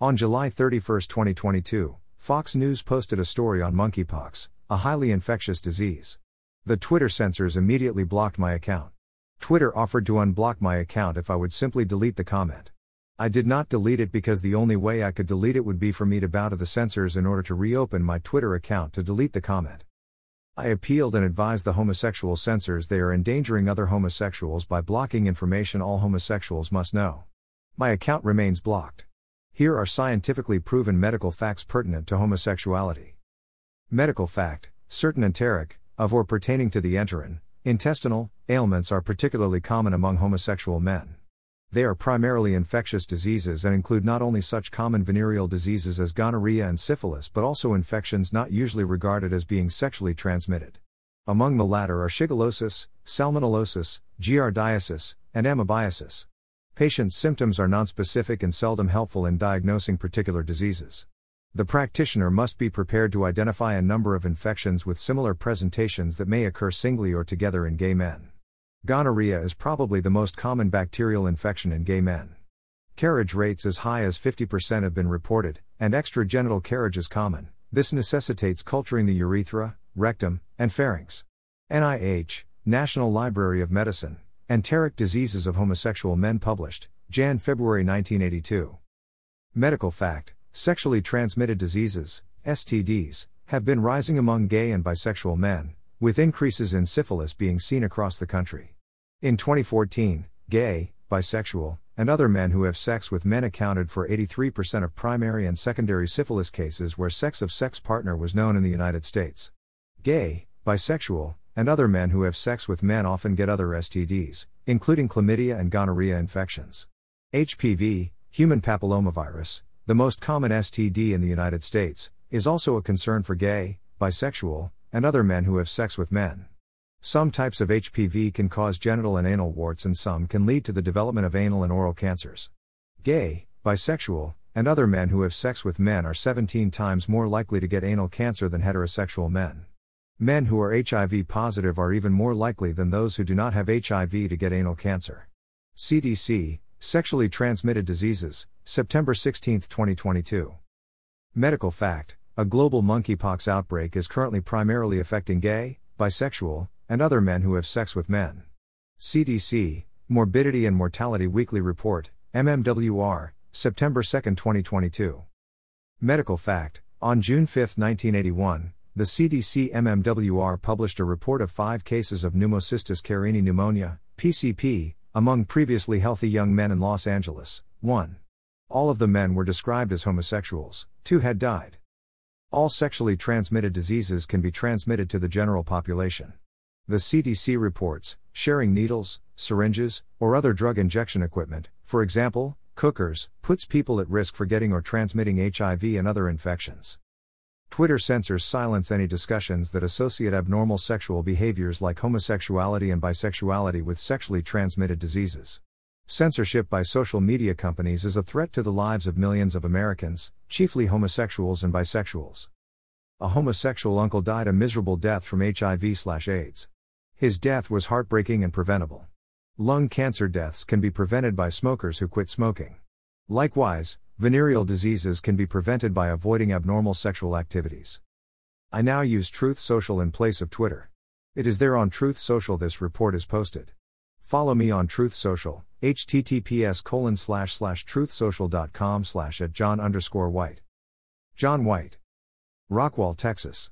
On July 31, 2022, Fox News posted a story on monkeypox, a highly infectious disease. The Twitter censors immediately blocked my account. Twitter offered to unblock my account if I would simply delete the comment. I did not delete it because the only way I could delete it would be for me to bow to the censors in order to reopen my Twitter account to delete the comment. I appealed and advised the homosexual censors they are endangering other homosexuals by blocking information all homosexuals must know. My account remains blocked. Here are scientifically proven medical facts pertinent to homosexuality. Medical fact certain enteric, of or pertaining to the enteron, intestinal, ailments are particularly common among homosexual men. They are primarily infectious diseases and include not only such common venereal diseases as gonorrhea and syphilis but also infections not usually regarded as being sexually transmitted. Among the latter are shigellosis, salmonellosis, giardiasis, and amoebiasis. Patients' symptoms are nonspecific and seldom helpful in diagnosing particular diseases. The practitioner must be prepared to identify a number of infections with similar presentations that may occur singly or together in gay men. Gonorrhea is probably the most common bacterial infection in gay men. Carriage rates as high as 50% have been reported, and extragenital carriage is common. This necessitates culturing the urethra, rectum, and pharynx. NIH, National Library of Medicine, Enteric Diseases of Homosexual Men published, Jan February 1982. Medical fact Sexually transmitted diseases, STDs, have been rising among gay and bisexual men, with increases in syphilis being seen across the country. In 2014, gay, bisexual, and other men who have sex with men accounted for 83% of primary and secondary syphilis cases where sex of sex partner was known in the United States. Gay, bisexual, and other men who have sex with men often get other STDs, including chlamydia and gonorrhea infections. HPV, human papillomavirus, the most common STD in the United States, is also a concern for gay, bisexual, and other men who have sex with men. Some types of HPV can cause genital and anal warts, and some can lead to the development of anal and oral cancers. Gay, bisexual, and other men who have sex with men are 17 times more likely to get anal cancer than heterosexual men. Men who are HIV positive are even more likely than those who do not have HIV to get anal cancer. CDC, Sexually Transmitted Diseases, September 16, 2022. Medical fact A global monkeypox outbreak is currently primarily affecting gay, bisexual, and other men who have sex with men. CDC, Morbidity and Mortality Weekly Report, MMWR, September 2, 2022. Medical fact On June 5, 1981, the CDC MMWR published a report of five cases of pneumocystis carinii pneumonia, PCP, among previously healthy young men in Los Angeles, 1. All of the men were described as homosexuals, 2 had died. All sexually transmitted diseases can be transmitted to the general population. The CDC reports sharing needles, syringes, or other drug injection equipment, for example, cookers, puts people at risk for getting or transmitting HIV and other infections. Twitter censors silence any discussions that associate abnormal sexual behaviors like homosexuality and bisexuality with sexually transmitted diseases. Censorship by social media companies is a threat to the lives of millions of Americans, chiefly homosexuals and bisexuals. A homosexual uncle died a miserable death from HIV/AIDS. His death was heartbreaking and preventable. Lung cancer deaths can be prevented by smokers who quit smoking. Likewise, Venereal diseases can be prevented by avoiding abnormal sexual activities. I now use Truth Social in place of Twitter. It is there on Truth Social this report is posted. Follow me on Truth Social, https colon slash slash truthsocial.com slash at John underscore White. John White. Rockwall, Texas.